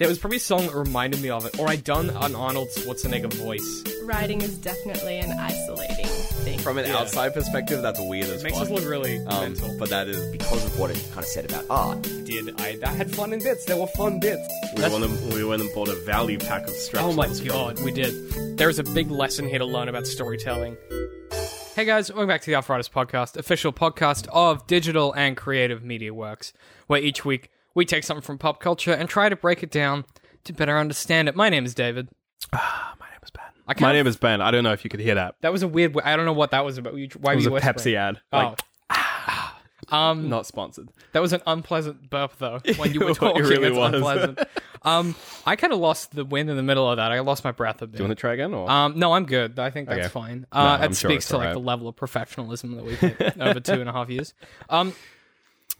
It was probably a song that reminded me of it, or I done an Arnold Schwarzenegger voice. Writing is definitely an isolating thing. From an Yeah. outside perspective, that's weird as It makes fuck. us look really um, mental. but that is because of what it kind of said about art. Did I? I had fun in bits. There were fun bits. We That's- went, and, we went and bought a value pack of straps. Oh my god, we did. There is a big lesson here to learn about storytelling. Hey guys, welcome back to the Arthritis Podcast, official podcast of digital and creative media works, where each week we take something from pop culture and try to break it down to better understand it. My name is David. My name is Ben. I kind My of- name is Ben. I don't know if you could hear that. That was a weird. I don't know what that was about. You- Why It was were a you whispering? Pepsi ad. Oh. Like, um, not sponsored. that was an unpleasant burp though. When you were It talking, really it's was. unpleasant. um, I kind of lost the wind in the middle of that. I lost my breath a bit. Do you want to try again? Or? Um, no, I'm good. I think that's Okay. fine. No, Uh, I'm it sure speaks it's to like alright. the level of professionalism that we've hit over two and a half years. Um,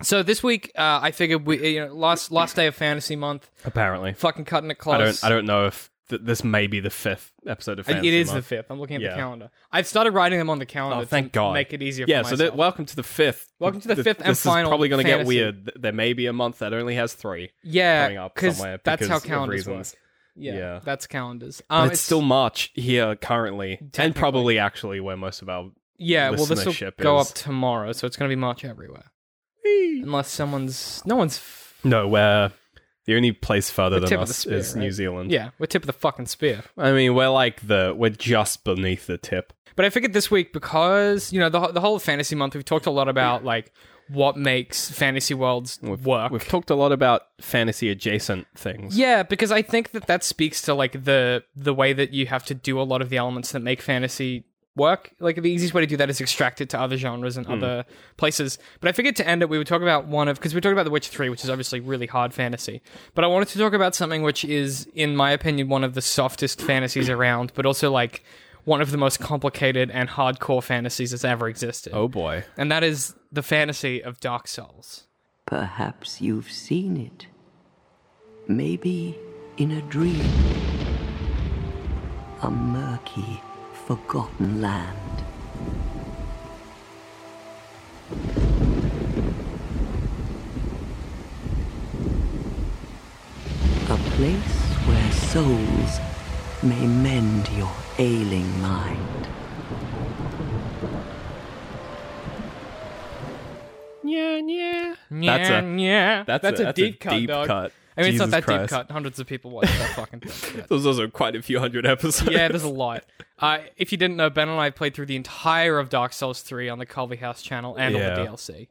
so this week, uh, I figured we, you know, last last day of fantasy month, Apparently. fucking cutting it close. I don't. I don't know if th- this may be the fifth episode of. It- Fantasy it is the Month. fifth. I'm looking at Yeah. the calendar. I've started writing them on the calendar. Oh, thank to God. Make it easier. Yeah. for So myself. that, welcome to the fifth. Welcome to the Th- fifth and this final is probably going to get fantasy. weird. Th- There may be a month that only has three yeah, coming up because somewhere. that's because how of calendars work. reasons. Yeah, Yeah. that's calendars. But Um, it's, still March here currently, and Technically. probably actually where most of our yeah. Well, this will listenership go is- up tomorrow, so it's going to be March everywhere. Unless someone's no one's. no, where the only place further The than tip of the us spear, is New right? Zealand. Yeah, we're tip of the fucking spear. I mean, we're like the we're just beneath the tip. But I figured this week because you know the the whole fantasy month we've talked a lot about like what makes fantasy worlds We've, work. We've talked a lot about fantasy adjacent things. yeah, because I think that that speaks to like the the way that you have to do a lot of the elements that make fantasy work. Like the easiest way to do that is extract it to other genres and hmm. other places. But I figured to end it, we would talk about one of because we talked about The Witcher Three, which is obviously really hard fantasy. But I wanted to talk about something which is, in my opinion, one of the softest fantasies around, but also like one of the most complicated and hardcore fantasies that's ever existed. Oh boy. And that is the fantasy of Dark Souls. Perhaps you've seen it. Maybe in a dream. A murky, forgotten land. A place where souls may mend your ailing mind. Yeah, yeah. Yeah, That's a- yeah. That's, that's a, a, that's deep a cut, deep dog. cut. I mean, it's not Jesus that deep cut. Hundreds of people watch that fucking thing. There's also quite a few hundred episodes. yeah, there's a lot. Uh, if you didn't know, Ben and I played through the entire of Dark Souls 3 on the Colby House channel and Yeah. on the DLC.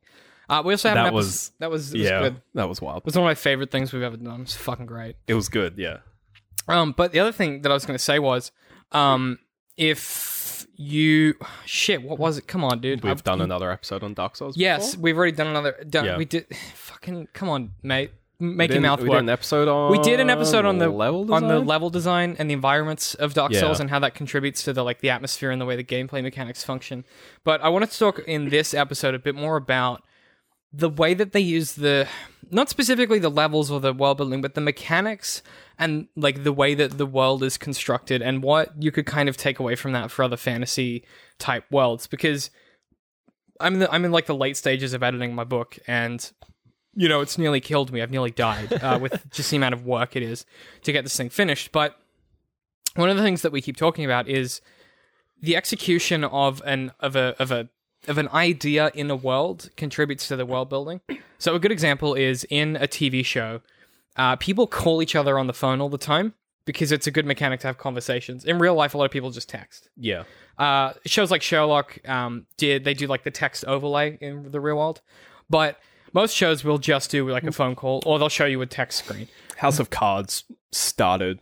Uh, we also have an That episode- was- that was it was yeah, good. That was wild. It was one of my favorite things we've ever done. It's fucking great. It was good. Yeah. Um, but the other thing that I was going to say was, um, if you shit, what was it? Come on, dude. We've I've- done another episode on Dark Souls. Yes, before? we've already done another. Done, Yeah. We did. Fucking come on, mate. We Make your didn't- mouth we did an episode on. we did an episode on the level on the design? level design and the environments of Dark Yeah. Souls and how that contributes to the like the atmosphere and the way the gameplay mechanics function. But I wanted to talk in this episode a bit more about the way that they use the not specifically the levels or the world building, but the mechanics and like the way that the world is constructed and what you could kind of take away from that for other fantasy type worlds because I'm the, I'm in like the late stages of editing my book and you know it's nearly killed me. I've nearly died uh, with just the amount of work it is to get this thing finished. But one of the things that we keep talking about is the execution of an of a of a of an idea in a world contributes to the world building. So a good example is in a TV show, uh, people call each other on the phone all the time because it's a good mechanic to have conversations. In real life, a lot of people just text. Yeah. Uh, shows like Sherlock um, did they do like the text overlay in the real world, but most shows will just do like a phone call or they'll show you a text screen. House of Cards started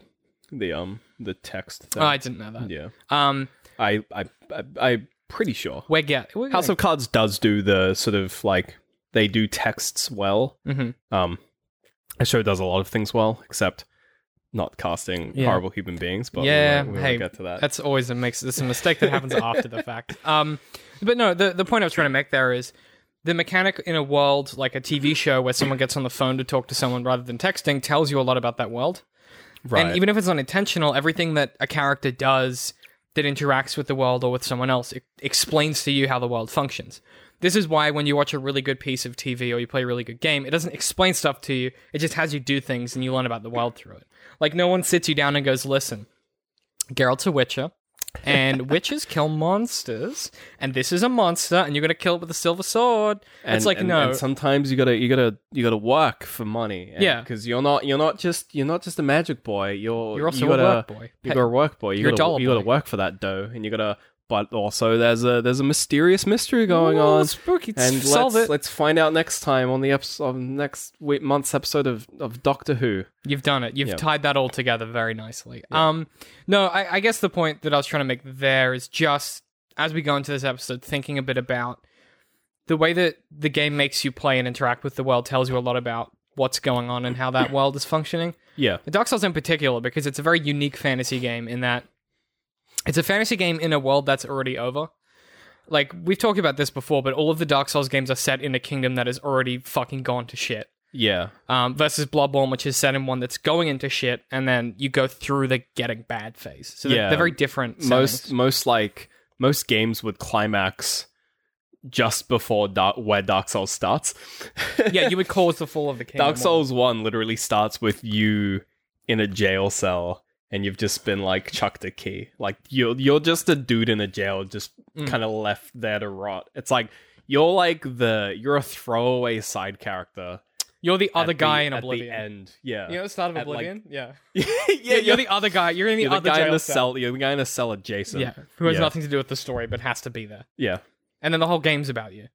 the um the text. Thing. Oh, I didn't know that. yeah. Um, I I I I'm pretty sure. we're get we're House of Cards does do the sort of like they do texts well. Mhm. Um, the show does a lot of things well, except not casting Yeah. horrible human beings. But yeah, we won't, we won't get to that. That's always a makes it's a mistake that happens after the fact. Um, but no, the the point I was trying to make there is the mechanic in a world like a TV show where someone gets on the phone to talk to someone rather than texting tells you a lot about that world. right. And even if it's unintentional, everything that a character does that interacts with the world or with someone else it explains to you how the world functions. this is why when you watch a really good piece of TV or you play a really good game, it doesn't explain stuff to you. It just has you do things and you learn about the world through it. Like no one sits you down and goes, "Listen, Geralt's a witcher." And witches kill monsters, and this is a monster, and you're gonna kill it with a silver sword. And, it's like and- no, and sometimes you gotta you gotta you gotta work for money. Yeah. because you're not you're not just you're not just a magic boy. You're You're also you a gotta, work boy. You're a work boy. You You're gotta dollar you gotta work for that dough, and you gotta. But also, there's a there's a mysterious mystery going Ooh, on. spooky. And Solve let's it. let's find out next time on the episode on next week, month's episode of, of Doctor Who. You've done it. You've Yeah. tied that all together very nicely. Um, no, I, I guess the point that I was trying to make there is just as we go into this episode, thinking a bit about the way that the game makes you play and interact with the world tells you a lot about what's going on and how that world is functioning. Yeah, The Dark Souls in particular, because it's a very unique fantasy game in that it's a fantasy game in a world that's already over. Like we've talked about this before, but all of the Dark Souls games are set in a kingdom that is already fucking gone to shit yeah, um, versus Bloodborne, which is set in one that's going into shit, and then you go through the getting bad phase. So they're, Yeah. they're very different. most settings. most like most games would climax just before Dark, where Dark Souls starts. yeah, you would cause the fall of the kingdom. Dark Souls One literally starts with you in a jail cell, and you've just been like chucked a key. Like you're you're just a dude in a jail, just Mm. kind of left there to rot. It's like you're like the you're a throwaway side character. You're the other guy the- in at Oblivion. the end. Yeah, You know the start of At, like- Oblivion? yeah. yeah, yeah. You're the other guy. You're in the you're the other guy jail in the cell. cell. You're the guy in the cell adjacent. Yeah, who has Yeah. nothing to do with the story but has to be there. Yeah. And then the whole game's about you.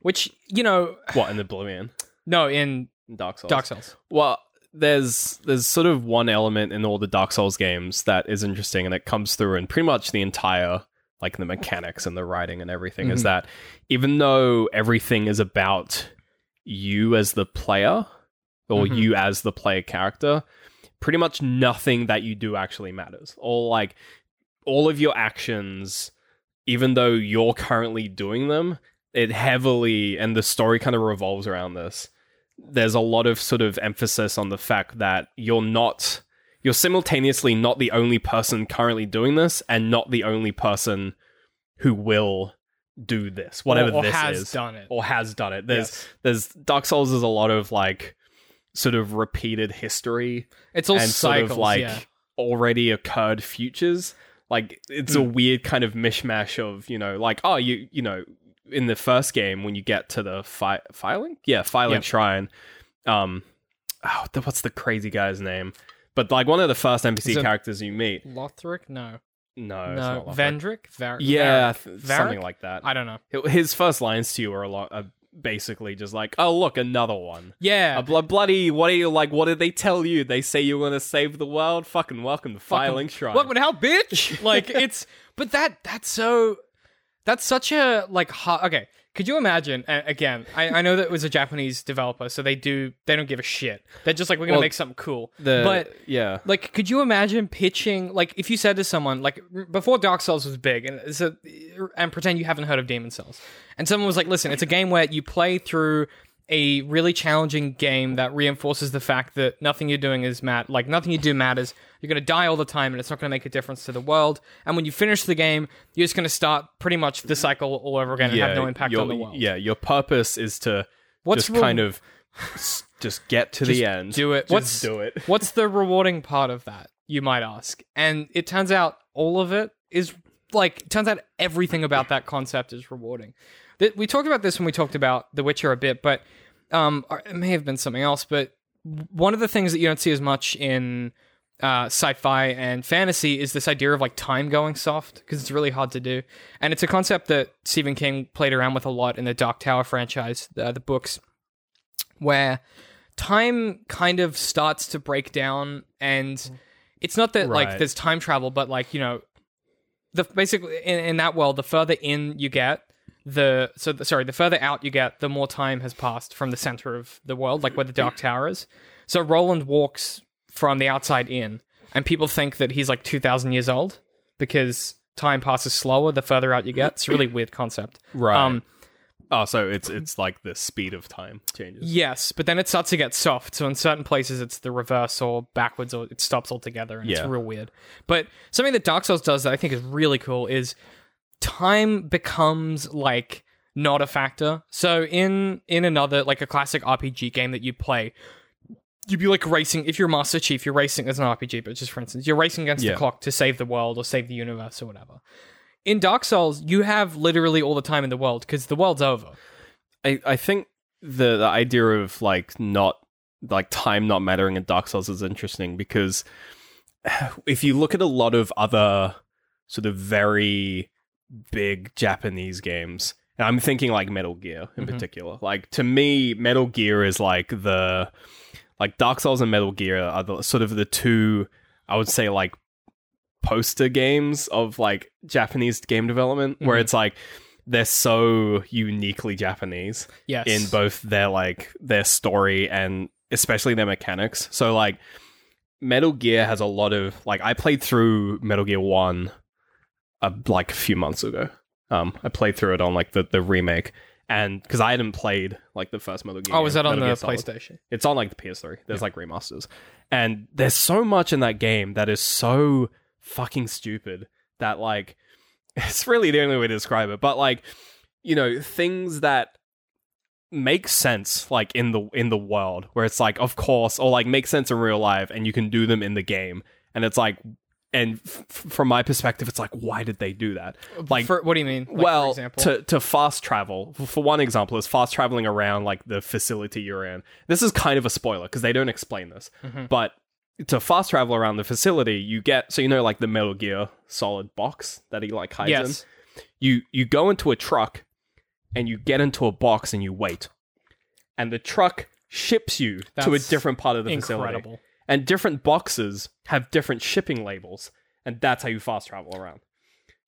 Which, you know, What in Oblivion? no, in In Dark Souls. Dark Souls. Well, there's there's sort of one element in all the Dark Souls games that is interesting, and it comes through in pretty much the entire like the mechanics and the writing and everything. Is Mhm. that even though everything is about you as the player or Mhm. you as the player character, pretty much nothing that you do actually matters. All like all of your actions, even though you're currently doing them, it heavily and the story kind of revolves around this there's a lot of sort of emphasis on the fact that you're not you're simultaneously not the only person currently doing this and not the only person who will do this whatever or, or this has is done it. or has done it there's Yes. there's dark souls is a lot of like sort of repeated history It's all and cycles, sort of like yeah. already occurred futures. Like it's a Hmm. weird kind of mishmash of you know, like oh you you know in the first game when you get to the fi- Firelink, yeah, Firelink Yep. shrine. Um, oh, the- what's the crazy guy's name? But like one of the first NPC characters you meet. Lothric? No. No, no. Vendrick? Var- Yeah, th- something like that. I don't know. His first lines to you are a lot. Are basically just like, oh look, another one. Yeah. A blo- bloody, what are you like? What did they tell you? They say you want to save the world. Fucking welcome to Firelink shrine. Welcome to hell, bitch. like it's, but that that's so, that's such a like hot. Okay, could you imagine? a- Again, I, I know that it was a Japanese developer, so they do they don't give a shit. They're just like we're gonna Well, make something cool. the but yeah, like, could you imagine pitching like if you said to someone like r- before Dark Souls was big, and a, and pretend you haven't heard of Demon Souls, and someone was like, "Listen, it's a game where you play through a really challenging game that reinforces the fact that nothing you're doing is mat like nothing you do matters. You're gonna die all the time, and it's not gonna make a difference to the world. And when you finish the game, you're just gonna start pretty much the cycle all over again and have no impact your- on the world. Yeah, your purpose is to What's just re- kind of just get to the end. do it. Just What's- do it. What's the rewarding part of that, you might ask? And it turns out all of it is like, turns out everything about that concept is rewarding. We talked about this when we talked about The Witcher a bit, but um, or it may have been something else. But one of the things that you don't see as much in uh, sci-fi and fantasy is this idea of like time going soft because it's really hard to do, and it's a concept that Stephen King played around with a lot in the Dark Tower franchise, the, the books, where time kind of starts to break down and it's not that like there's time travel but like you know the basically in, in that world the further in you get the so the, sorry the further out you get the more time has passed from the center of the world like where the dark tower is so roland walks from the outside in and people think that he's like 2000 years old because time passes slower the further out you get it's a really weird concept Right. um oh, so it's it's like the speed of time changes. Yes, but then it starts to get soft. So in certain places, it's the reverse or backwards, or it stops altogether, and it's real weird. But something that Dark Souls does that I think is really cool is time becomes like not a factor. So in in another like a classic RPG game that you play, you'd be like racing. If you're Master Chief, you're racing as an RPG, but just for instance, you're racing against Yeah. the clock to save the world or save the universe or whatever. In Dark Souls, you have literally all the time in the world because the world's over. I, I think the, the idea of like not like time not mattering in Dark Souls is interesting because if you look at a lot of other sort of very big Japanese games, and I'm thinking like Metal Gear in Mhm. particular. Like to me, Metal Gear is like the like Dark Souls and Metal Gear are the sort of the two I would say like poster games of like Japanese game development where Mhm. it's like they're so uniquely Japanese Yes. in both their like their story and especially their mechanics. So like Metal Gear has a lot of like I played through Metal Gear 1 uh, like a few months ago. Um I played through it on like the the remake and cuz I hadn't played like the first Metal Gear. Oh, was that on the Solid. PlayStation? It's on like the PS3. There's like remasters. And there's so much in that game that is so fucking stupid that like it's really the only way to describe it. But like, you know, things that make sense like in the in the world where it's like of course or like make sense in real life and you can do them in the game and it's like and f- from my perspective it's like why did they do that like for, what do you mean? Like, well, for example, to to fast travel, for one example, is fast traveling around like the facility you're in. This is kind of a spoiler because they don't explain this, Mhm. but to fast travel around the facility, you get so you know like the Metal Gear Solid box that he like hides yes. in. You you go into a truck and you get into a box and you wait, and the truck ships you to a different part of the facility Incredible. And different boxes have different shipping labels, and that's how you fast travel around.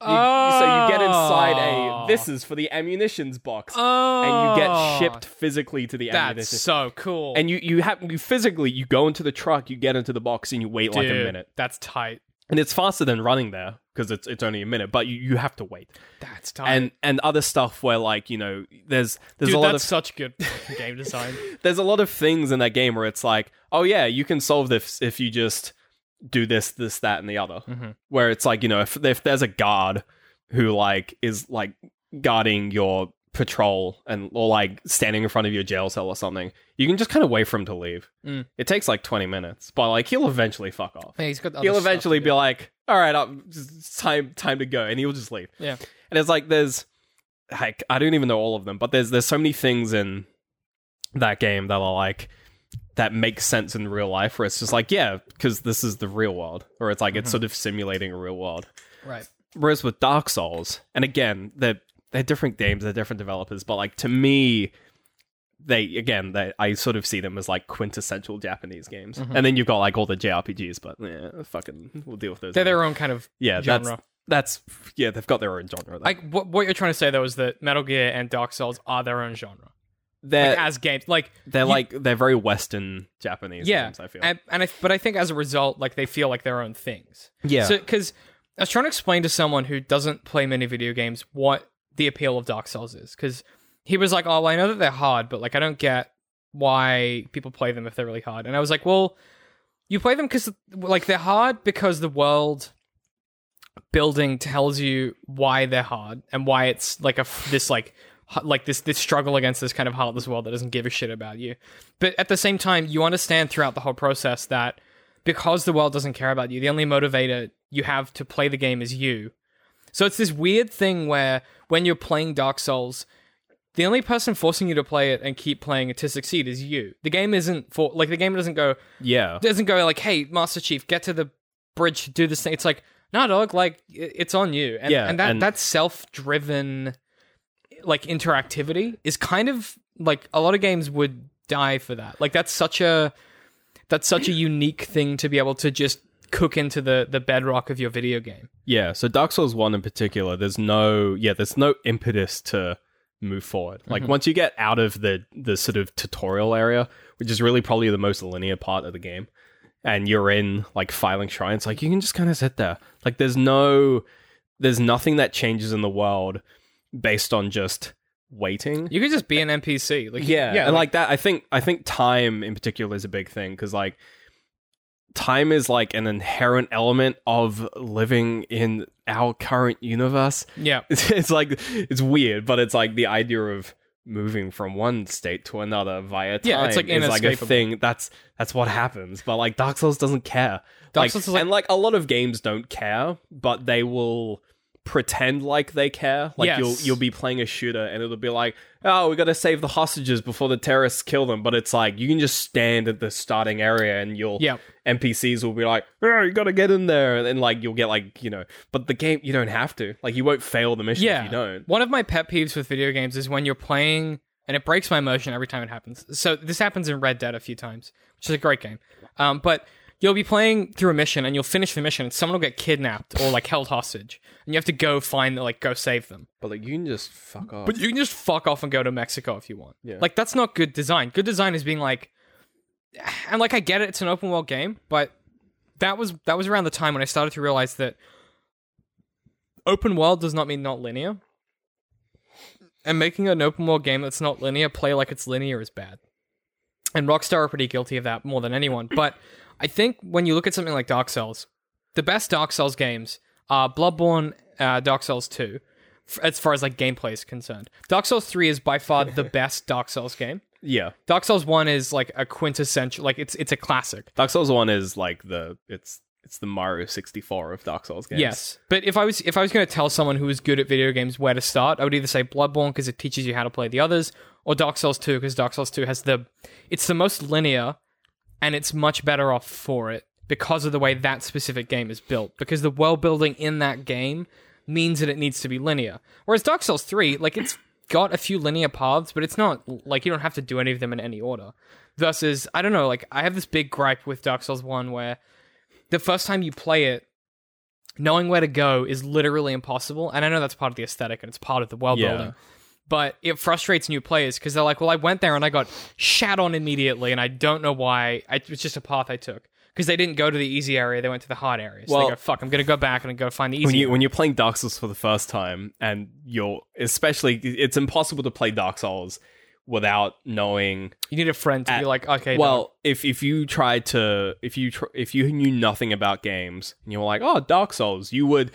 You- So you get inside a ah. this is for the ammunitions box, oh, and you get ah. shipped physically to the That's ammunition. so cool. and you you have you physically you go into the truck, you get into the box, and you wait like a minute, That's tight. And it's faster than running there because it's it's only a minute, but you, you have to wait. That's tight. And and other stuff where like you know there's there's Dude, a lot that's of such good game design. there's a lot of things in that game where it's like, oh yeah, you can solve this if you just do this, this, that, and the other. Mhm. Where it's like, you know, if if there's a guard who like is like guarding your patrol and or like standing in front of your jail cell or something, you can just kind of wait for him to leave. Mm. It takes like 20 minutes, but like he'll eventually fuck off. Yeah, he's got He'll eventually be like, all right, i it's time time to go, and he'll just leave. Yeah. And it's like there's like I don't even know all of them, but there's there's so many things in that game that are like that makes sense in real life where it's just like, yeah, because this is the real world. Or it's like it's sort of simulating a real world. right. Whereas with Dark Souls, and again, they're they're different games, they're different developers, but like to me, they again, they I sort of see them as like quintessential Japanese games. Mm-hmm. And then you've got like all the JRPGs, but yeah, fucking we'll deal with those. They're their own kind of yeah, genre. that's that's yeah, they've got their own genre. though. like what what you're trying to say though is that Metal Gear and Dark Souls are their own genre. they're Like as games, like they're you- like they're very Western Japanese yeah, games. I feel. and, and I, but I think as a result, like they feel like their own things. yeah, So because I was trying to explain to someone who doesn't play many video games what the appeal of Dark Souls is, because he was like, "Oh, well, I know that they're hard, but like I don't get why people play them if they're really hard." And I was like, "Well, you play them because like they're hard because the world building tells you why they're hard and why it's like a this like like this this struggle against this kind of heartless world that doesn't give a shit about you. But at the same time, you understand throughout the whole process that because the world doesn't care about you, the only motivator you have to play the game is you. So it's this weird thing where when you're playing Dark Souls, the only person forcing you to play it and keep playing it to succeed is you. The game isn't for like the game doesn't go yeah, doesn't go like, "Hey, Master Chief, get to the bridge, do this thing." It's like, "No, dog, like it's on you." And, Yeah, and that and- that self-driven like interactivity is kind of like a lot of games would die for that. Like that's such a that's such a unique thing to be able to just cook into the the bedrock of your video game. Yeah, so Dark Souls 1 in particular, there's no yeah, there's no impetus to move forward. Like mm-hmm. once you get out of the the sort of tutorial area, which is really probably the most linear part of the game, and you're in like Firelink shrines, like you can just kind of sit there. Like there's no there's nothing that changes in the world based on just waiting. You could just be an NPC. Like yeah, yeah, and like, that i think i think time in particular is a big thing because like time is like an inherent element of living in our current universe. Yeah. It's, it's like it's weird, but it's like the idea of moving from one state to another via time Yeah, it's, like, is like a thing. That's that's what happens. But like Dark Souls doesn't care. Dark Like, Souls is like- and like a lot of games don't care, but they will pretend like they care. Like you'll you'll be playing a shooter and it'll be like, oh, we got to save the hostages before the terrorists kill them. But it's like you can just stand at the starting area and you'll Yeah. NPCs will be like, oh, you got to get in there, and then like you'll get like you know, but the game you don't have to. Like you won't fail the mission Yeah. if you don't. One of my pet peeves with video games is when you're playing, and it breaks my emotion every time it happens. So this happens in Red Dead a few times, which is a great game. Um, but you'll be playing through a mission, and you'll finish the mission, and someone will get kidnapped or like held hostage, and you have to go find, like, go save them. But like you can just fuck off. But you can just fuck off and go to Mexico if you want. Yeah. Like that's not good design. Good design is being like, and like I get it, it's an open world game, but that was that was around the time when I started to realize that open world does not mean not linear, and making an open world game that's not linear play like it's linear is bad. And Rockstar are pretty guilty of that more than anyone. But I think when you look at something like Dark Souls, the best Dark Souls games are Bloodborne, uh, Dark Souls 2, f- as far as like gameplay is concerned. Dark Souls 3 is by far the best Dark Souls game. yeah, Dark Souls 1 is like a quintessential like it's it's a classic. Dark Souls One is like the it's it's the Mario sixty four of Dark Souls games. Yes. But if I was if I was going to tell someone who is good at video games where to start, I would either say Bloodborne because it teaches you how to play the others or Dark Souls 2 because Dark Souls 2 has the it's the most linear and it's much better off for it because of the way that specific game is built because the world building in that game means that it needs to be linear. Whereas Dark Souls 3 like it's got a few linear paths but it's not like you don't have to do any of them in any order. Versus I don't know like I have this big gripe with Dark Souls 1 where the first time you play it knowing where to go is literally impossible. And I know that's part of the aesthetic and it's part of the world Yeah. building. But it frustrates new players because they're like, well, I went there and I got shat on immediately, and I don't know why. I, it's just a path I took. Because they didn't go to the easy area, they went to the hard area. So Well- they go, fuck, I'm going to go back and go find the easy when you area. when you're playing Dark Souls for the first time and you're especially it's impossible to play Dark Souls without knowing You need a friend to be At- like, okay, well if if you tried to if you tr- if you knew nothing about games and you were like oh Dark Souls you would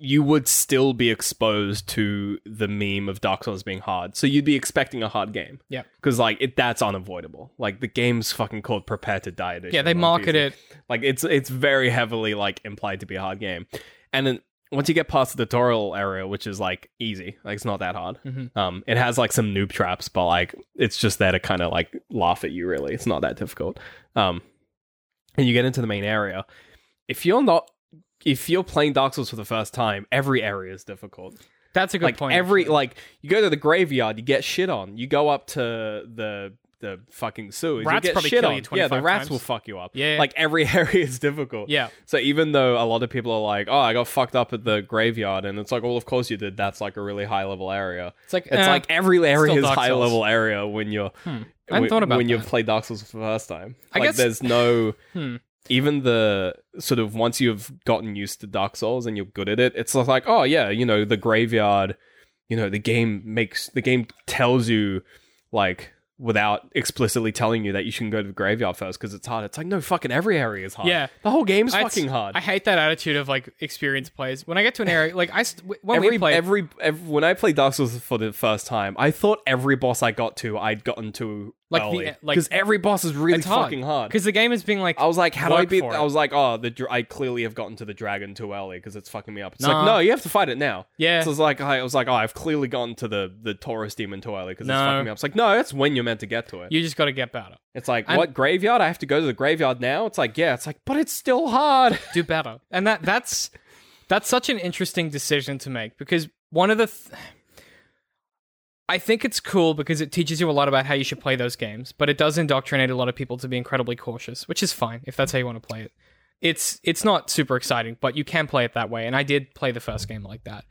you would still be exposed to the meme of Dark Souls being hard so you'd be expecting a hard game Yeah. because like it that's unavoidable like the game's fucking called Prepare to Die edition yeah, they market it. Like it's it's very heavily like implied to be a hard game, and then once you get past the tutorial area, which is like easy, like it's not that hard. Mhm. Um, it has like some noob traps, but like it's just there to kind of like laugh at you. Really, it's not that difficult. Um, and you get into the main area. If you're not, if you're playing Dark Souls for the first time, every area is difficult That's a good like point. every actually. like you go to the graveyard, you get shit on. You go up to the the fucking sewers, Rats you get probably shit kill on. you yeah, the rats times. will fuck you up. Yeah. like every area is difficult. Yeah. So even though a lot of people are like, "Oh, I got fucked up at the graveyard," and it's like, "Well, of course you did. That's like a really high level area." It's like, It's eh, like every area is high Souls. level area when you're I hadn't when, thought about when you've played Dark Souls for the first time. I like guess- there's no Hmm. Even the sort of once you've gotten used to Dark Souls and you're good at it, it's like, oh yeah, you know, the graveyard, you know, the game makes the game tells you like without explicitly telling you that you shouldn't go to the graveyard first because it's hard. It's like no fucking every area is hard. Yeah. the whole game's I- fucking hard. I hate that attitude of like experienced players. When I get to an area, like I when every, we play, every every when I played Dark Souls for the first time, I thought every boss I got to, I'd gotten to Like the- like- because every boss is really it's hard fucking hard. because the game is being like I was like, how do I work beat? for it. I was like, oh, the dr- I clearly have gotten to the dragon too early because it's fucking me up. It's Nah. like, no, you have to fight it now. Yeah. So it's like, I was like, oh, I've clearly gotten to the the Taurus demon too early because it's fucking me up. It's like, no, that's when you're meant to get to it. you just got to get better, it's like, and- what graveyard? I have to go to the graveyard now. It's like, yeah. It's like, but it's still hard. do better, and that that's that's such an interesting decision to make because one of the. Th- I think it's cool because it teaches you a lot about how you should play those games, but it does indoctrinate a lot of people to be incredibly cautious, which is fine if that's how you want to play it. It's it's not super exciting, but you can play it that way, and I did play the first game like that.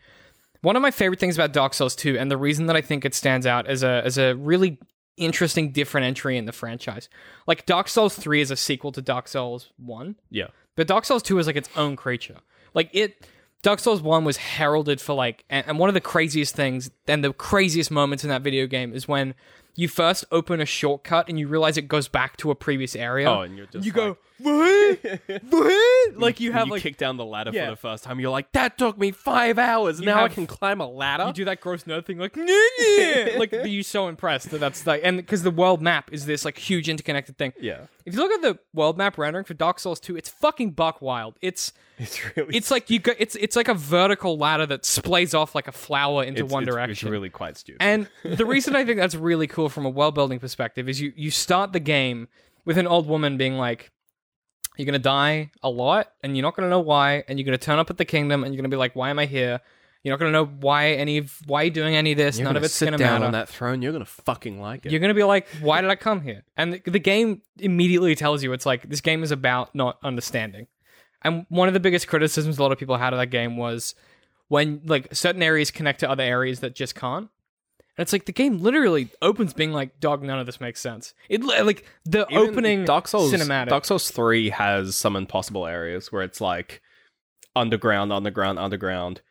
One of my favorite things about Dark Souls 2, and the reason that I think it stands out as a as a really interesting different entry in the franchise. Like Dark Souls 3 is a sequel to Dark Souls 1, Yeah. but Dark Souls 2 is like its own creature. Like it Dark Souls 1 was heralded for like and, and one of the craziest things and the craziest moments in that video game is when you first open a shortcut and you realize it goes back to a previous area. Oh, and you're just you go, like- what? what? Like you have you like kick down the ladder Yeah. for the first time. You're like, that took me five hours. You now have- I can climb a ladder. you do that gross nerd thing like like you're so impressed that that's like and because the world map is this like huge interconnected thing. yeah, If you look at the world map rendering for Dark Souls 2, it's fucking buck wild. It's it's really it's like you go it's it's like a vertical ladder that splays off like a flower into it's, one it's- direction. It's really quite stupid. And the reason I think that's really cool from a world building perspective is you you start the game with an old woman being like, "You're gonna die a lot, and you're not gonna know why, and you're gonna turn up at the kingdom, and you're gonna be like, why am I here?" You're not gonna know why any of why you doing any of this. You're None gonna of it's sit gonna down matter. on that throne. You're gonna fucking like it. You're gonna be like, why did I come here? And the, the game immediately tells you it's like this game is about not understanding. And one of the biggest criticisms a lot of people had of that game was when like certain areas connect to other areas that just can't. And it's like the game literally opens being like, dog, none of this makes sense. It like the Even opening Dark Souls cinematic. Dark Souls three has some impossible areas where it's like underground, underground, underground.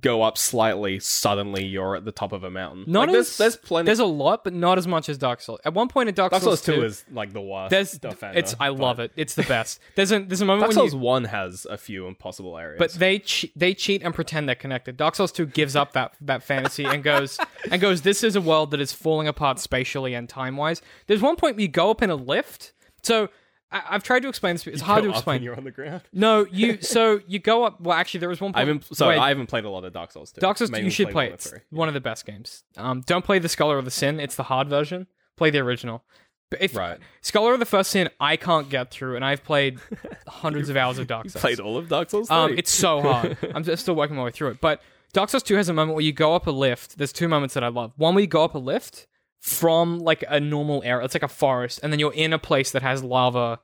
Go up slightly, suddenly you're at the top of a mountain. not Like, as, there's there's plenty. There's a lot, but not as much as Dark Souls. At one point in Dark, Dark Souls two 2, is like the worst. there's defender, it's I love it. It's the best. There's a there's a moment Dark when Souls you one has a few impossible areas, But they che- they cheat and pretend they're connected. Dark Souls 2 gives up that that fantasy and goes and goes. This is a world that is falling apart spatially and time wise. There's one point where you go up in a lift. So I, I've tried to explain this. It's hard Go to explain. when you're on the ground. No, you. So you go up. Well, actually, there was one I haven't. So I haven't played a lot of Dark Souls two. Dark Souls. Mainly You should play one it. It's one of the best games. Um, don't play the Scholar of the Sin. It's the hard version. Play the original. But if Right. Scholar of the First Sin, I can't get through, and I've played hundreds of hours of Dark Souls. Played all of Dark Souls. Um, it's so hard. I'm just still working my way through it. But Dark Souls 2 has a moment where you go up a lift. There's two moments that I love. One where you go up a lift from like a normal area. It's like a forest, and then you're in a place that has lava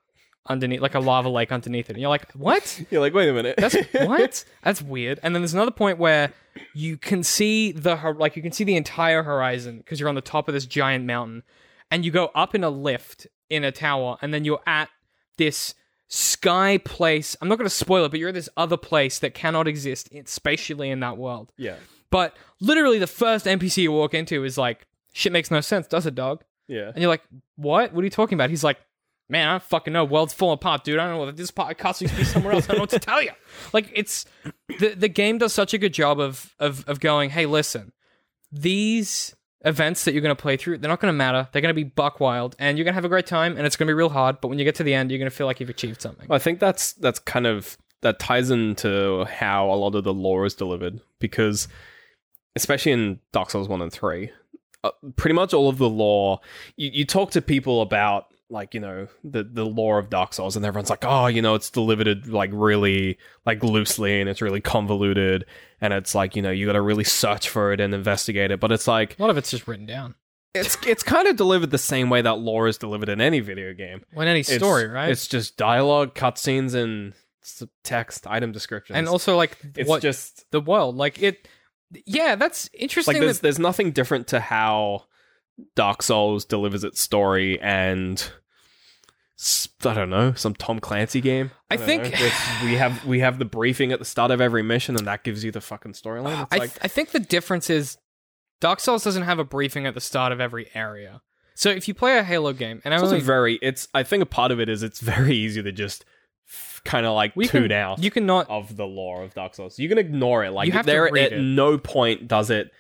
underneath, like a lava lake underneath it. And you're like, what? You're like, wait a minute. That's what? That's weird. And then there's another point where you can see the like you can see the entire horizon because you're on the top of this giant mountain, and you go up in a lift in a tower, and then you're at this sky place. I'm not going to spoil it, but you're at this other place that cannot exist spatially in that world. yeah. But literally, the first NPC you walk into is like, "Shit makes no sense, does it, dog?" Yeah. And you're like, "What? What are you talking about?" He's like, "Man, I don't fucking know. World's falling apart, dude. I don't know what this podcast used to be somewhere else. I don't know what to tell you." Like, it's the the game does such a good job of of of going, "Hey, listen, these." Events that you're going to play through, they're not going to matter. They're going to be buck wild, and you're going to have a great time, and it's going to be real hard. But when you get to the end, you're going to feel like you've achieved something. I think that's that's kind of that ties into how a lot of the lore is delivered because especially in Dark Souls 1 and 3 uh, pretty much all of the lore you, you talk to people about like you know the the lore of Dark Souls and everyone's like oh you know it's delivered like really like loosely and it's really convoluted and it's like you know you got to really search for it and investigate it but it's like A lot of it's just written down. it's it's kind of delivered the same way that lore is delivered in any video game Well, in any It's- story, right? It's just dialogue, cutscenes, and text, item descriptions. and also like it's what just the world, like it. Yeah, that's interesting. like there's that- there's nothing different to how Dark Souls delivers its story and I don't know some Tom Clancy game. I don't think-. We have we have the briefing at the start of every mission, and that gives you the fucking storyline. Uh, it's I, like I think the difference is Dark Souls doesn't have a briefing at the start of every area. So if you play a Halo game, and I only very. It's I think a part of it is it's very easy to just kind of like we tune can, out. You cannot. of the lore of Dark Souls. You can ignore it. Like You have to there read at it. no point does it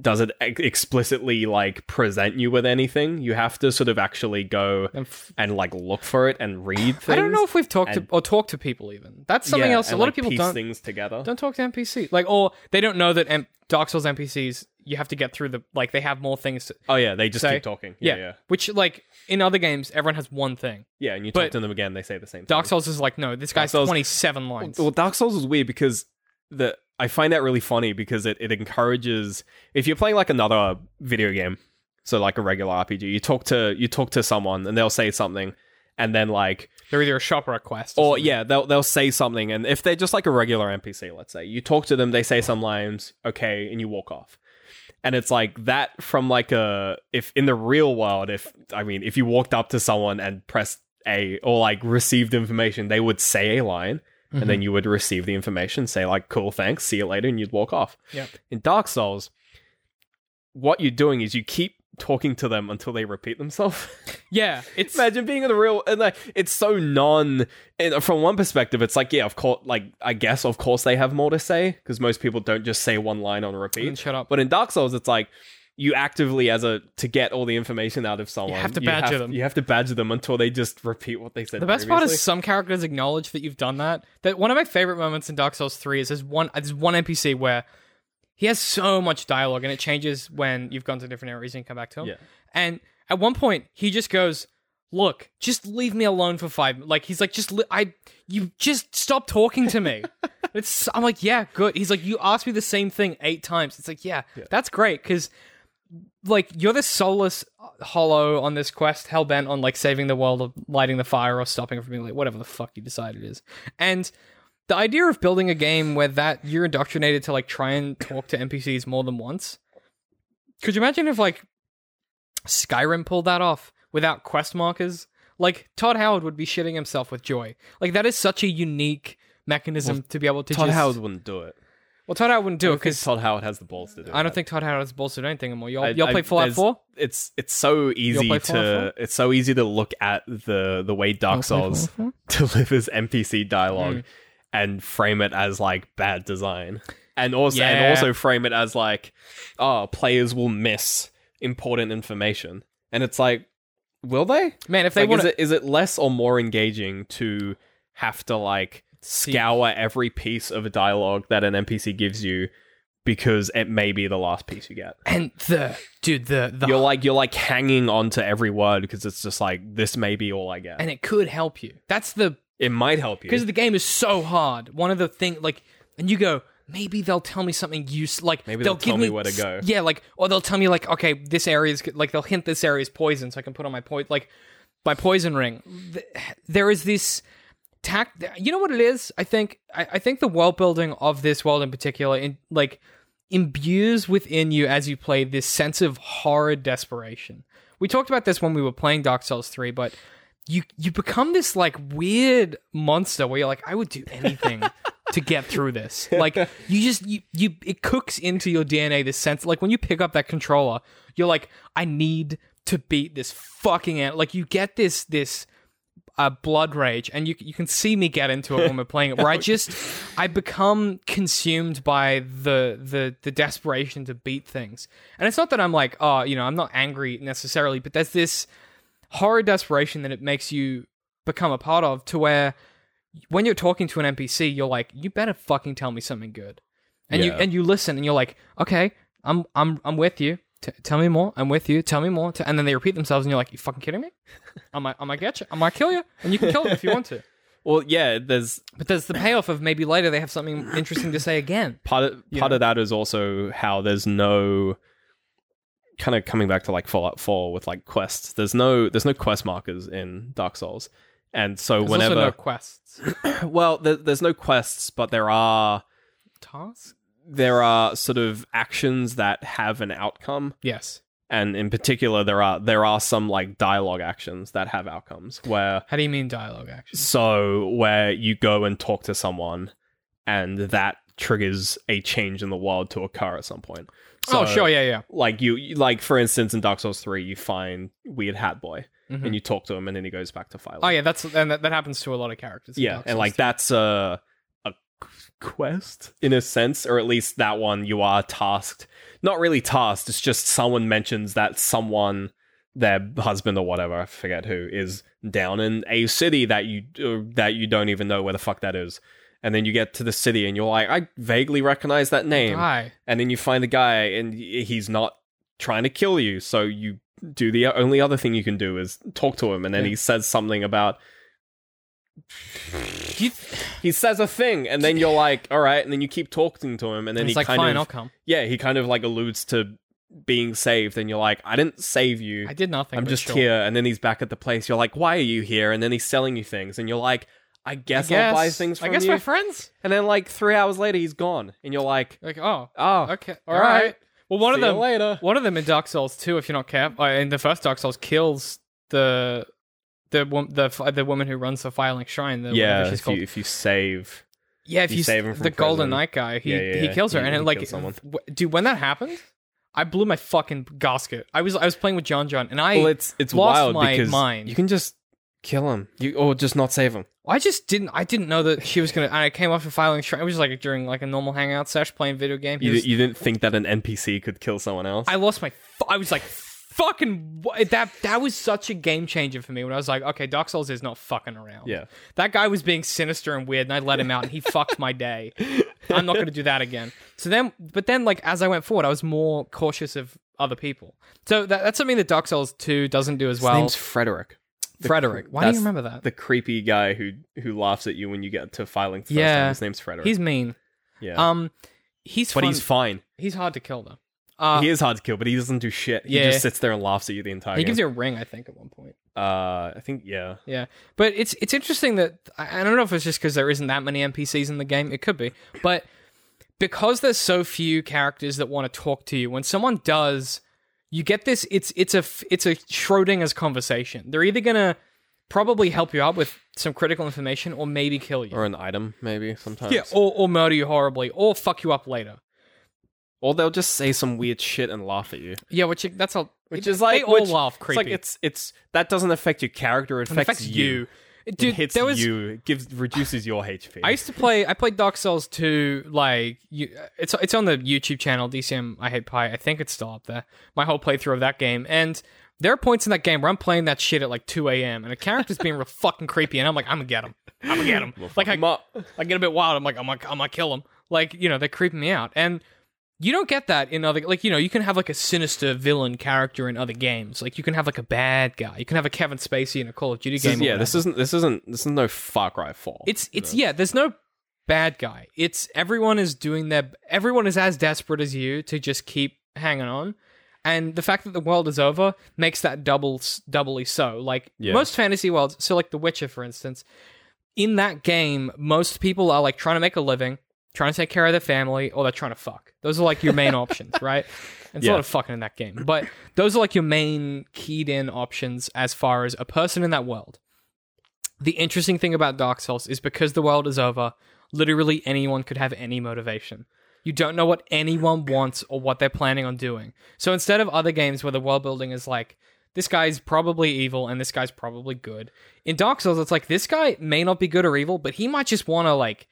does it ex- explicitly like present you with anything. You have to sort of actually go and f- and like look for it and read things. I don't know if we've talked and- to or talked to people even. That's something Yeah, else. A lot like, of people don't things together. don't talk to NPC. Like, or they don't know that M- Dark Souls NPCs. You have to get through the like they have more things. To, oh yeah, they just say- keep talking. yeah, Yeah, yeah, which like in other games, everyone has one thing. yeah. And you But talk to them again, they say the same. Dark thing. Souls is like, no, this guy's Souls- twenty seven lines. Well, Dark Souls is weird because the I find that really funny because it, it encourages if you're playing like another video game, so like a regular RPG, you talk to you talk to someone and they'll say something, and then like They're either a shop or a quest. or something. yeah they'll they'll say something, and if they're just like a regular NPC, let's say you talk to them, they say some lines, okay, and you walk off. And it's like that from like a if in the real world, if I mean if you walked up to someone and pressed A or like received information, they would say a line and Mm-hmm. then you would receive the information, say like, "Cool, thanks, see you later," and you'd walk off. Yeah. In Dark Souls, what you're doing is you keep talking to them until they repeat themselves. Yeah, it's Imagine being in the real and like it's so non. And from one perspective, it's like yeah, of course, like I guess of course they have more to say because most people don't just say one line on repeat. And shut up. But in Dark Souls, it's like you actively as a to get all the information out of someone. You have to badger them. You have to badger them until they just repeat what they said. The best part is some characters acknowledge that you've done that. That one of my favorite moments in Dark Souls 3 is there's one there's one NPC where he has so much dialogue and it changes when you've gone to different areas and come back to him. Yeah. And at one point he just goes, "Look, just leave me alone for 5 like he's like just li- I you just stop talking to me." it's I'm like, "Yeah, good." He's like, "You asked me the same thing 8 times." It's like, "Yeah, that's great cuz like you're the soulless uh, hollow on this quest, hell bent on like saving the world or lighting the fire or stopping it from being like whatever the fuck you decide it is. And the idea of building a game where that you're indoctrinated to like try and talk to NPCs more than once. Could you imagine if like Skyrim pulled that off without quest markers? Like Todd Howard would be shitting himself with joy. Like that is such a unique mechanism to be able to Todd just. Howard wouldn't do it. Well, Todd Howard wouldn't do I it because Todd Howard has the balls to do it. I don't think Todd Howard has balls to do anything anymore. You'll, I- you'll I- play Fallout there's- Four. It's it's so easy play Fallout to it's so easy to look at the the way Dark Souls delivers NPC dialogue Hmm. and frame it as like bad design, and also Yeah. and also frame it as like, oh, players will miss important information, and it's like, will they? Man, if they Like, want is it is it less or more engaging to have to like scour every piece of a dialogue that an NPC gives you because it may be the last piece you get? and the dude the the You're like you're like hanging on to every word because it's just like this may be all I get. and it could help you. That's the it might help you. because the game is so hard. One of the thing like, and you go, maybe they'll tell me something use like Maybe they'll, they'll give tell me where to go. Yeah, like or they'll tell me like, okay, this area is like they'll hint this area is poison, so I can put on my point like my poison ring. Th- There is this tact. You know what it is? I think I, I think the world building of this world in particular, in like imbues within you as you play this sense of horrid desperation. We talked about this when we were playing Dark Souls 3, but you you become this like weird monster where you're like, I would do anything to get through this. Like you just you you it cooks into your DNA this sense like when you pick up that controller, you're like, I need to beat this fucking ant. Like you get this this uh, blood rage, and you you can see me get into it when we're playing it. Where I just I become consumed by the the the desperation to beat things, and it's not that I'm like oh you know I'm not angry necessarily, but there's this horror desperation that it makes you become a part of to where when you're talking to an NPC, you're like you better fucking tell me something good, and you and you listen, and you're like okay I'm I'm I'm with you. T- tell me more. I'm with you. Tell me more. T- and then they repeat themselves, and you're like, "You fucking kidding me? I might, I might get you. I might kill you, and you can kill them if you want to." well, yeah, there's But there's the payoff of maybe later they have something interesting to say again. part of part of that is also how there's no kind of coming back to like Fallout 4 with like quests. There's no there's no quest markers in Dark Souls. And so There's whenever also no quests, well, there, there's no quests, but there are tasks. There are sort of actions that have an outcome. Yes. and in particular there are there are some like dialogue actions that have outcomes where How do you mean dialogue actions? so where you go and talk to someone and that triggers a change in the world to occur at some point so, oh, sure. Yeah, yeah. like you like for instance in dark souls 3 you find weird hat boy Mhm. and you talk to him and then he goes back to fire Oh, yeah. That's and that, that happens to a lot of characters. yeah and like that's a quest? In a sense or at least that one you are tasked. Not really tasked it's just someone mentions that someone their husband or whatever i forget who is down in a city that you uh, that you don't even know where the fuck that is. And then you get to the city and you're like i vaguely recognize that name. And then you find the guy and he's not trying to kill you. So you do the only other thing you can do is talk to him. And then Yeah. he says something about he says a thing and then you're like all right and then you keep talking to him and then and he he's like, kind fine, of I'll come. yeah he kind of like alludes to being saved and you're like i didn't save you I did nothing. i'm but just sure. here and then he's back at the place you're like why are you here and then he's selling you things and you're like i guess, i'll buy things from I guess you we're friends. and then like three hours later he's gone and you're like Like, oh, oh okay, all right. Well, one See of them later One of them in Dark Souls 2, if you're not careful, uh, in the first Dark Souls, kills the the the the woman who runs the Firelink Shrine. The, yeah she's if called. you, if you save yeah, if you you, save him the Golden. Knight guy, he Yeah, yeah, he kills her, He- and it, like, dude, when that happened, I blew my fucking gasket. I was I was playing with John John, and I well, it's it's lost wild my because mind. you can just kill him, you or just not save him. I just didn't. I didn't know that she was gonna. I came off of Firelink. Shrine. It was like during like a normal hangout sesh playing video game. You, was- you didn't think that an NPC could kill someone else. I lost my. I was like, fucking. That that was such a game changer for me when I was like, okay, Dark Souls is not fucking around. Yeah. that guy was being sinister and weird, and I let him out, and he fucked my day. I'm not gonna do that again. So then, but then, like as I went forward, I was more cautious of other people. So that, that's something that Dark Souls Two doesn't do as well. His name's Frederick. The Frederick. Why do you remember that? The creepy guy who who laughs at you when you get to Firelink. First Yeah. time. his name's Frederick. He's mean. yeah, Um, he's but fun. he's fine. he's hard to kill though. Uh, he is hard to kill, but he doesn't do shit. He Yeah. just sits there and laughs at you the entire time. he game. gives you a ring, I think, at one point. uh, I think yeah. Yeah, but it's it's interesting that I I don't know if it's just because there isn't that many NPCs in the game. It could be, but because there's so few characters that want to talk to you, when someone does, you get this. It's it's a it's a Schrodinger's conversation. They're either gonna probably help you out with some critical information, or maybe kill you. Or an item, maybe sometimes. yeah, or, or murder you horribly, or fuck you up later. Or they'll just say some weird shit and laugh at you. Yeah, which that's all. Which is like they all which- laugh It's creepy. like it's it's that doesn't affect your character. It It affects, affects you. It Dude, hits there was you. It gives reduces your HP. I used to play. I played Dark Souls 2. Like you, it's it's on the YouTube channel DCM I Hate Pie. I think it's still up there. My whole playthrough of that game, and there are points in that game where I'm playing that shit at like 2 a.m. and a character's being real fucking creepy, and I'm like, I'm gonna get him. I'm gonna get him. like I, Fuck 'em up. I get a bit wild. I'm like, I'm gonna, I'm gonna kill him. Like you know, they're creeping me out, and you don't get that in other like you know you can have like a sinister villain character in other games. Like you can have like a bad guy. You can have a Kevin Spacey in a Call of Duty This game. or yeah, this isn't this isn't this is no Far Cry Four. It's it's yeah. There's no bad guy. It's everyone is doing their. Everyone is as desperate as you to just keep hanging on, and the fact that the world is over makes that double doubly so. Like Yeah. most fantasy worlds, so like The Witcher, for instance, in that game, most people are like trying to make a living, trying to take care of their family, or they're trying to fuck. Those are like your main options, right? And it's a lot of fucking in that game, but those are like your main keyed in options as far as a person in that world. The interesting thing about Dark Souls is because the world is over, literally anyone could have any motivation. You don't know what anyone wants or what they're planning on doing. So instead of other games where the world building is like, this guy's probably evil and this guy's probably good, in Dark Souls, it's like, this guy may not be good or evil, but he might just want to, like,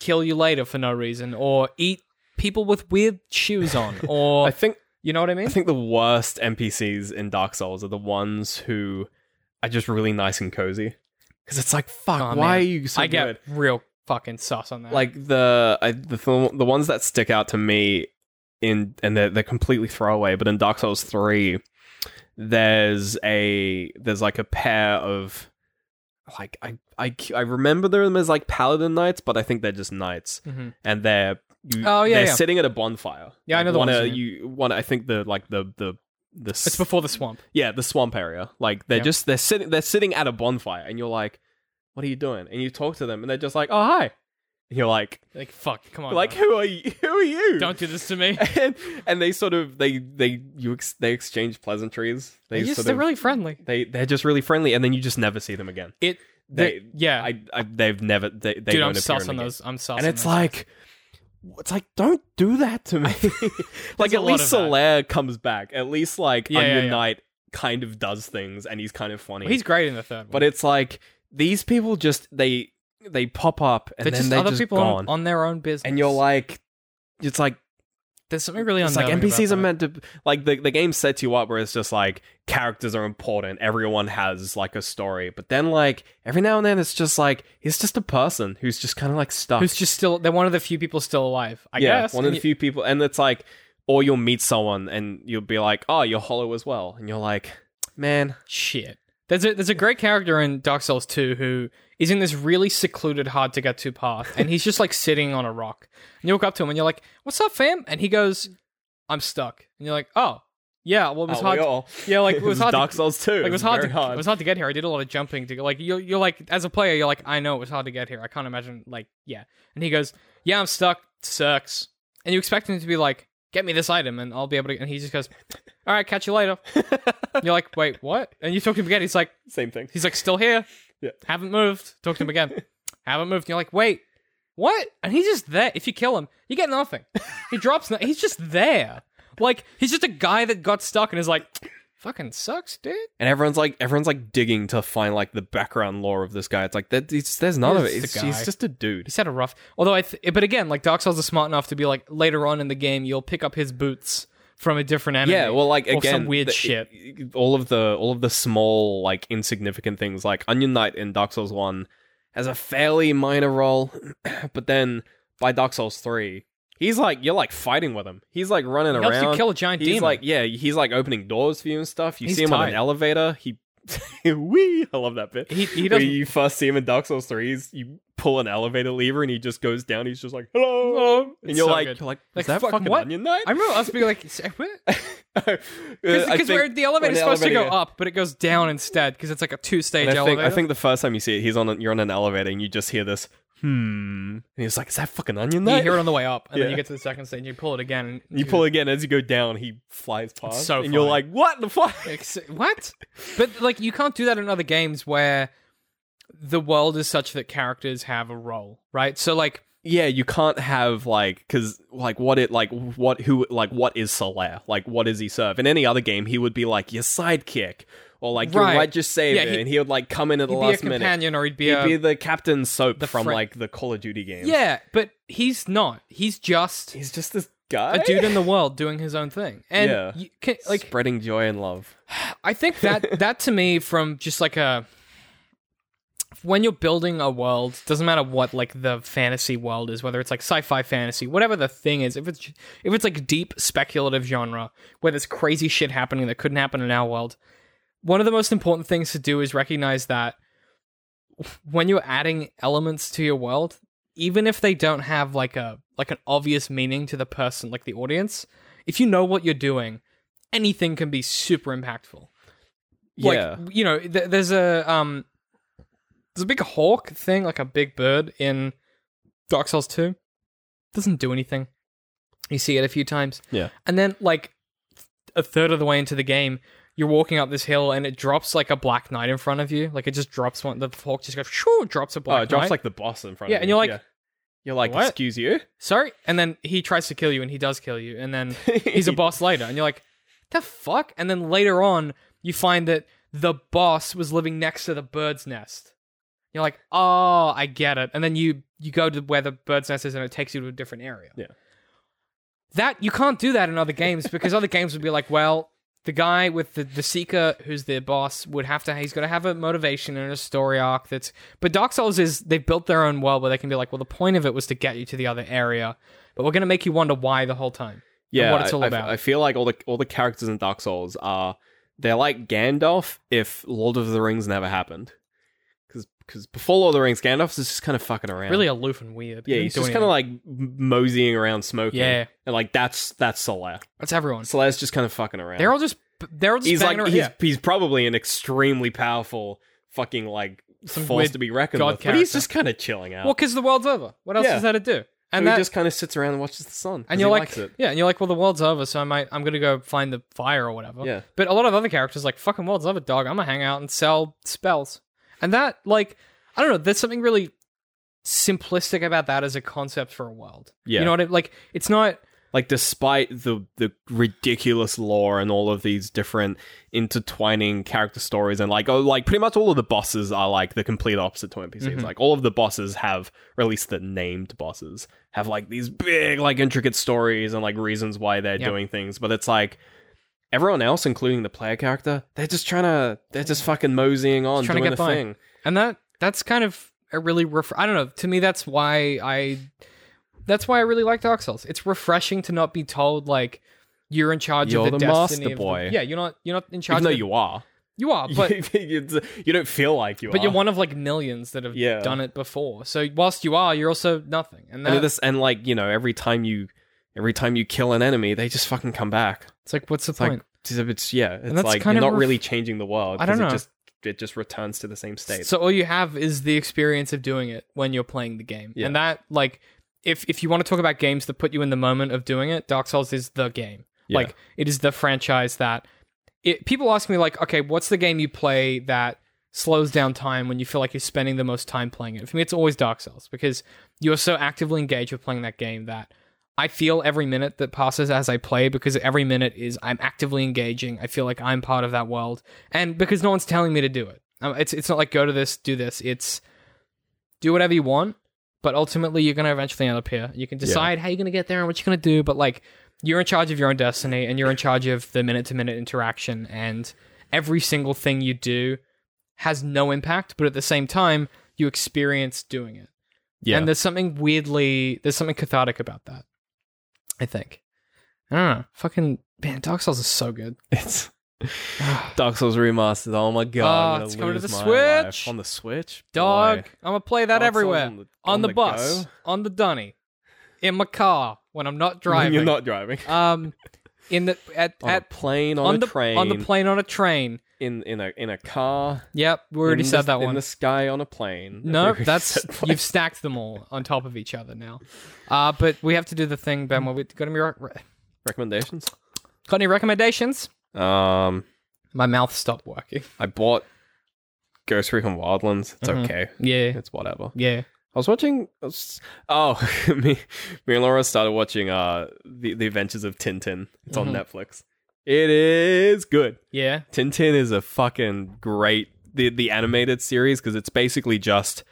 kill you later for no reason or eat people with weird shoes on or, I think you know what I mean? I think the worst NPCs in Dark Souls are the ones who are just really nice and cozy. Because it's like, fuck, Oh, why man. are you so I good? get real fucking sus on that. like the I, the th- the ones that stick out to me in and they're, they're completely throwaway but in dark souls 3 there's a there's like a pair of like i i, I remember them as like paladin knights but i think they're just knights Mhm. and they're you, Oh, yeah, they're yeah. sitting at a bonfire Yeah, I know the one of- you you one i think the like the the the it's before the swamp. yeah, the swamp area. Like they're Yeah. just they're sitting they're sitting at a bonfire, and you're like, "What are you doing?" And you talk to them, and they're just like, "Oh hi." You're like, Like, fuck, come on. "Like man. who are you? Who are you?" don't do this to me. and, and they sort of they they you ex- they exchange pleasantries. They They're, just, sort they're of really friendly. they they're just really friendly, and then you just never see them again. It, They they, yeah. I, I they've never they, they Dude, don't I'm in on those. I'm sus. and it's those. like it's like don't do that to me like at least. Solaire comes back at least like Yeah, yeah, Onion yeah. Knight kind of does things and he's kind of funny he's great in the third one. but it's like these people just they they pop up and they're then just they're other just people gone on, on their own business, and you're like it's like there's something really it's like unnerving NPCs about are that. meant to like the the game sets you up where it's just like characters are important, everyone has like a story, but then like every now and then it's just like he's just a person who's just kind of like stuck. Who's just still? They're one of the few people still alive. I yeah, guess. one of And the you- few people, and it's like, or you'll meet someone and you'll be like, oh, you're hollow as well, and you're like, man, Shit. There's a there's a great character in Dark Souls 2 who is in this really secluded, hard to get to path, and he's just like sitting on a rock. And you walk up to him and you're like, "What's up, fam?" And he goes, "I'm stuck." And you're like, "Oh, yeah. Well, it was oh, hard. we to- all- yeah, like it was hard. Dark to, Souls too. like it was hard to hard. it was hard to get here. I did a lot of jumping to go. Like you're you're like as a player, you're like, I know it was hard to get here. I can't imagine. Like yeah. And he goes, "Yeah, I'm stuck. Sucks." And you expect him to be like, "Get me this item, and I'll be able to." And he just goes, "All right, catch you later." you're like, "Wait, what?" And you talk to him again. He's like. Same thing. He's like, still here. Yeah. Haven't moved. Talk to him again. Haven't moved. And you're like, wait, what? And he's just there. If you kill him, you get nothing. He drops. No- he's just there. like he's just a guy that got stuck and is like, fucking sucks, dude. and everyone's like everyone's like digging to find like the background lore of this guy. It's like that. It's, there's none of it. He's It's, the he's just a dude. He's had a rough. Although I, th- but again, like Dark Souls is smart enough to be like later on in the game, you'll pick up his boots from a different enemy. Yeah, well, like or again, some weird the- shit. All of the all of the small like insignificant things, like Onion Knight in Dark Souls One, has a fairly minor role, but then by Dark Souls Three, he's like you're like fighting with him. He's like running He helps you kill a giant he's demon. like yeah, he's like opening doors for you and stuff. You He's see him on tight. an elevator. He. Wee! I love that bit. He- he Where doesn't- you first see him in Dark Souls 3, he's, you pull an elevator lever and he just goes down. He's just like, hello. and It's you're so like, good. you're like, Like, is that fucking fucking what? Onion Knight? I remember us being like, what?" Because where the elevator's supposed to go up, but it goes down instead because it's like a two-stage I think, elevator. I think the first time you see it, he's on a, you're on an elevator and you just hear this hmm, and he's like, "Is that fucking onion there?" you knight?" hear it on the way up, and then you get to the second stage, and you pull it again. And you pull it again as you go down, he flies past, so and you're funny. like, "What the fuck?" Ex- what? But like, you can't do that in other games where the world is such that characters have a role, right? So like, Yeah, you can't have like because like what it like what who like what is Solaire like what does he serve in any other game he would be like your sidekick or like Right. right just savior Yeah, and he would like come in at the he'd be a last minute companion, or he'd be he'd a be the Captain Soap the from friend- like the Call of Duty games yeah. But he's not. He's just he's just this guy a dude in the world doing his own thing, and Yeah. you can, like spreading joy and love I think that that to me from just like a when you're building a world, doesn't matter what like the fantasy world is, whether it's like sci-fi fantasy, whatever the thing is, if it's if it's like deep speculative genre where there's crazy shit happening that couldn't happen in our world, one of the most important things to do is recognize that when you're adding elements to your world, even if they don't have like a like an obvious meaning to the person, like the audience, if you know what you're doing, anything can be super impactful. Like yeah. you know th- there's a um there's a big hawk thing like a big bird in dark souls 2 doesn't do anything. You see it a few times. Yeah. And then like a third of the way into the game you're walking up this hill and it drops like a black knight in front of you like it just drops one the hawk just goes shoo, drops a oh black it drops knight. like the boss in front Yeah, of and you. you're like, you're like "What?" excuse you sorry and then he tries to kill you and he does kill you and then he's a boss later and you're like the fuck and then later on you find that the boss was living next to the bird's nest you're like oh i get it and then you you go to where the bird's nest is and it takes you to a different area Yeah. that you can't do that in other games because other games would be like well the guy with the, the seeker who's the boss would have to he's got to have a motivation and a story arc that's but dark souls is they've built their own world where they can be like well the point of it was to get you to the other area but we're going to make you wonder why the whole time yeah, what it's all I, I- about. I feel like all the all the characters in Dark Souls are they're like Gandalf if Lord of the Rings never happened. Because before Lord of the Rings, Gandalf is just kind of fucking around. really aloof and weird yeah, he's just kind of like moseying around smoking. Yeah. and like that's that's Solaire. that's everyone Solaire's just kind of fucking around. they're all just they're all just he's like around- he's yeah. he's probably an extremely powerful fucking like Some force to be reckoned god with. But he's just kind of chilling out. well because the world's over what else Yeah. is there to do and and that he just kind of sits around and watches the sun. and you're like likes it. yeah and you're like well the world's over so i might i'm gonna go find the fire or whatever Yeah. but a lot of other characters like fucking world's over dog i'm gonna hang out and sell spells and that like i don't know there's something really simplistic about that as a concept for a world Yeah. you know what i mean? like it's not like despite the the ridiculous lore and all of these different intertwining character stories and like oh like pretty much all of the bosses are like the complete opposite to NPCs. Mhm. Like all of the bosses have or at least the named bosses have like these big like intricate stories and like reasons why they're Yep. doing things, but it's like everyone else including the player character, they're just trying to they're just fucking moseying on trying to doing get the by. thing. and that that's kind of a really ref- I don't know. To me, that's why I that's why I really like Dark Souls. It's refreshing to not be told like you're in charge You're of the, the destiny master of boy. Yeah, you're not you're not in charge. Even though of the- you are. you are, but you, you don't feel like you are. but you're one of like millions that have Yeah. done it before. So whilst you are, you're also nothing. And that, and this and like you know every time you every time you kill an enemy they just fucking come back it's like what's the it's point? like it's, it's yeah it's that's like kind you're of not ref- really changing the world I don't know. it just it just returns to the same state So all you have is the experience of doing it when you're playing the game. Yeah. And that like if if you want to talk about games that put you in the moment of doing it, Dark Souls is the game. Yeah. Like it is the franchise that it people ask me like, "Okay, what's the game you play that slows down time when you feel like you're spending the most time playing it?" For me it's always Dark Souls because you're so actively engaged with playing that game that I feel every minute that passes as I play because every minute is I'm actively engaging. I feel like I'm part of that world, and because no one's telling me to do it. Um, it's it's not like go to this, do this. It's do whatever you want, but ultimately you're gonna eventually end up here. You can decide how you're gonna get there and what you're gonna do, but like you're in charge of your own destiny, and you're in charge of the minute to minute interaction, and every single thing you do has no impact, but at the same time you experience doing it. Yeah. And there's something weirdly, there's something cathartic about that. I think. I don't know. Fucking man, Dark Souls is so good. It's Dark Souls remastered. Oh my god! Oh, it's coming to the Switch. on the Switch. Dog, Boy. I'm gonna play that Dark everywhere. on the- on, on the, the bus, go. on the dunny, in my car when I'm not When driving. You're not driving. Um, in the at on at plane, on, on a the train, on the plane on a train. In in a in a car. Yep, we already said the, that one. In the sky on a plane. No, already that's you've stacked them all on top of each other now. Uh, but we have to do the thing, Ben. Where we got any re- recommendations. got any recommendations? Um, My mouth stopped working. I bought Ghost Recon Wildlands. It's Mhm. okay. Yeah, It's whatever. yeah. I was watching. I was- oh, me, me and Laura started watching uh the the Adventures of Tintin. It's on Mhm. Netflix. It is good. Yeah. Tintin is a fucking great the the animated series because it's basically just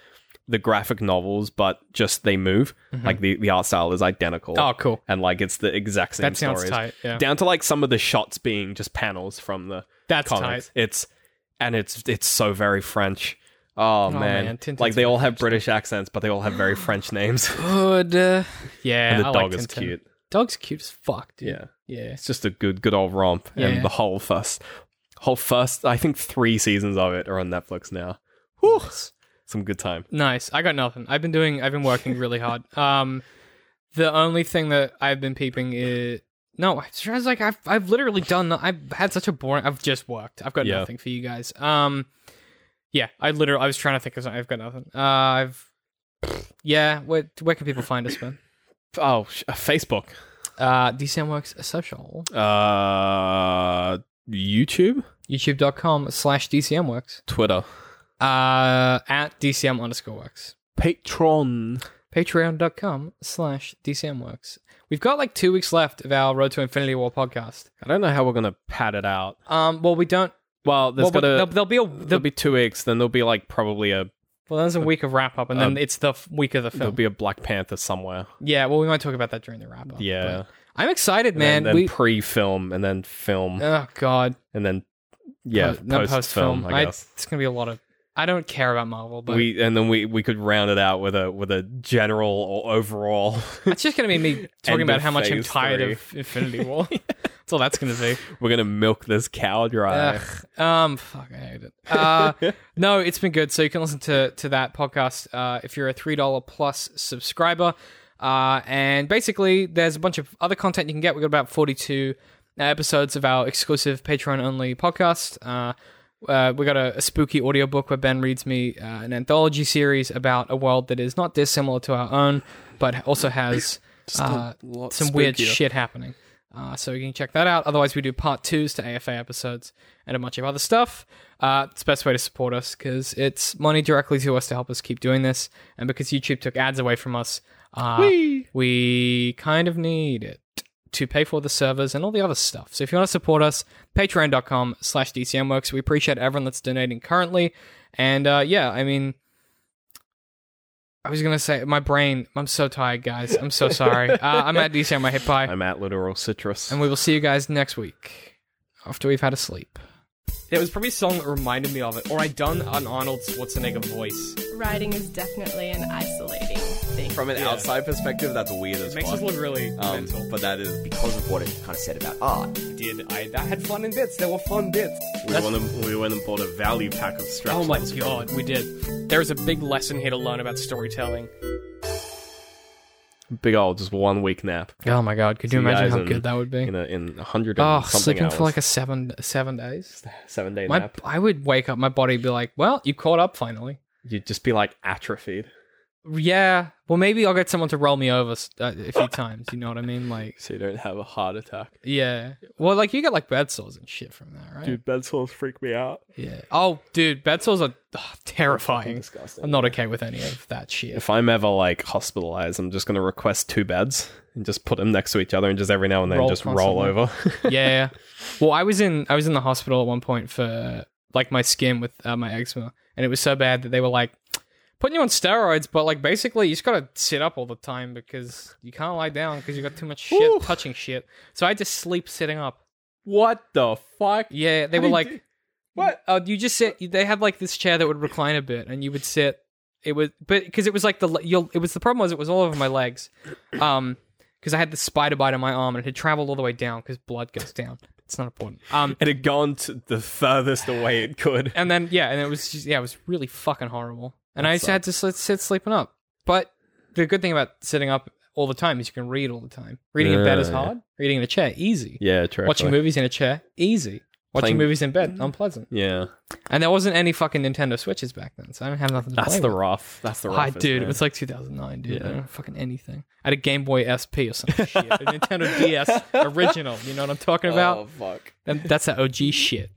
the graphic novels, but just they move. Like the the art style is identical. Mm-hmm. Oh, cool. and like it's the exact same That sounds stories. tight. Yeah. Down to like some of the shots being just panels from the That's comics. tight. It's and it's it's so very French. Oh, man, man, like they all have British accents, but they all have very French names. Good. Uh, yeah. and the I dog like is cute. Dog's cute as fuck, dude. Yeah, Yeah. it's just a good good old romp. Yeah. And the whole first whole first I think three seasons of it are on Netflix now. Whew, some good time. Nice. I got nothing. I've been doing. I've been working really hard. Um, the only thing that I've been peeping is no. It's just like I've I've literally done. I've had such a boring. I've just worked. I've got Yeah. nothing for you guys. Um, yeah. I literally. I was trying to think of something. I've got nothing. Uh, I've. Yeah. Where where can people find us, man? Oh, uh, Facebook, Uh, DCM Works Social. uh, YouTube, YouTube.com slash DCM Works. Twitter, Uh, at DCM underscore Works. Patreon. patreon.com slash dcmworks we've got like two weeks left of our road to infinity war podcast I don't know how we're gonna pad it out. um well we don't Well, there's well, gotta there'll, there'll be a there'll there'll, be two weeks. Then there'll be like probably a well there's a week of wrap up and then um, it's the f- week of the film. there'll be a Black Panther somewhere. yeah well we might talk about that during the wrap up Yeah, i'm excited And man then, we pre-film and then film oh god and then yeah, Po- post-film. I guess it's gonna be a lot of i don't care about marvel but we and then we we could round it out with a with a general or overall. it's just gonna be me talking about how much i'm tired three. of infinity war that's all that's gonna be we're gonna milk this cow dry. Ugh, um, fuck, I hate it. Uh, no, it's been good. So you can listen to to that podcast uh, if you're a three dollar plus subscriber. Uh, and basically, there's a bunch of other content you can get. We've got about forty two episodes of our exclusive Patreon only podcast. Uh, uh, we got a, a spooky audiobook where Ben reads me uh, an anthology series about a world that is not dissimilar to our own, but also has uh, some weird shit happening. Uh, so you can check that out. Otherwise, we do part twos to AFA episodes and a bunch of other stuff. Uh, it's the best way to support us because it's money directly to us to help us keep doing this, and because YouTube took ads away from us, uh, we kind of need it to pay for the servers and all the other stuff. So if you want to support us, patreon.com slash DCMworks. We appreciate everyone that's donating currently. And uh, yeah, I mean, I was going to say, my brain, I'm so tired, guys. I'm so sorry. uh, I'm at DCM, my hip pie. I'm at literal citrus. And we will see you guys next week after we've had a sleep. It was probably a song that reminded me of it, or I'd done an Arnold Schwarzenegger voice. Writing is definitely an isolating thing. From an Yeah. outside perspective, that's weird as It makes fuck. us look really um, mental. but that is because of what it kind of said about art. Did I? That had fun in bits. There were fun bits. we went, and, we went and bought a value pack of straps. Oh my god, we did. There's a big lesson here to learn about storytelling. Big old, just one week nap Oh my god, could you See imagine how in- good that would be? in a in hundred Oh, sleeping hours. for like a seven seven days. seven day My, nap. I would wake up, my body would be like, "Well, you caught up finally." You'd just be like atrophied. Yeah. Well, maybe I'll get someone to roll me over uh, a few times. You know what I mean? Like, So you don't have a heart attack. yeah. Well, like you get like bed sores and shit from that, right? Dude, bed sores freak me out. Yeah. Oh, dude, bed sores are ugh, terrifying. disgusting. I'm not okay with any of that shit. If I'm ever like hospitalized, I'm just gonna request two beds and just put them next to each other and just every now and then Roll just roll constantly. over. yeah. Well, I was in I was in the hospital at one point for like my skin with uh, my eczema, and it was so bad that they were like putting you on steroids, but like basically you just gotta sit up all the time because you can't lie down because you got too much shit Ooh. touching shit. So I had to sleep sitting up. what the fuck? Yeah, they How were like, do- What? Uh, you just sit. They had like this chair that would recline a bit, and you would sit. It was, but because it was like the you'll. It was the problem was it was all over my legs, um, because I had the spider bite on my arm and it had traveled all the way down because blood goes down. It's not important. Um, It had gone to the furthest away it could. and then yeah, and it was just yeah, it was really fucking horrible. And That I just had to sit, sit sleeping up. But the good thing about sitting up all the time is you can read all the time. Reading in bed is Yeah. hard. Reading in a chair easy. Yeah, true. Watching movies in a chair easy. Watching Playing- movies in bed mm. unpleasant. Yeah, And there wasn't any fucking Nintendo Switches back then, so I don't have nothing to that's play the with. rough. That's the Hi, roughest. dude, it was like 2009, dude. Yeah. I don't fucking anything. I had a Game Boy SP or some shit. A Nintendo DS original. You know what I'm talking about? Oh fuck. And that's that OG shit.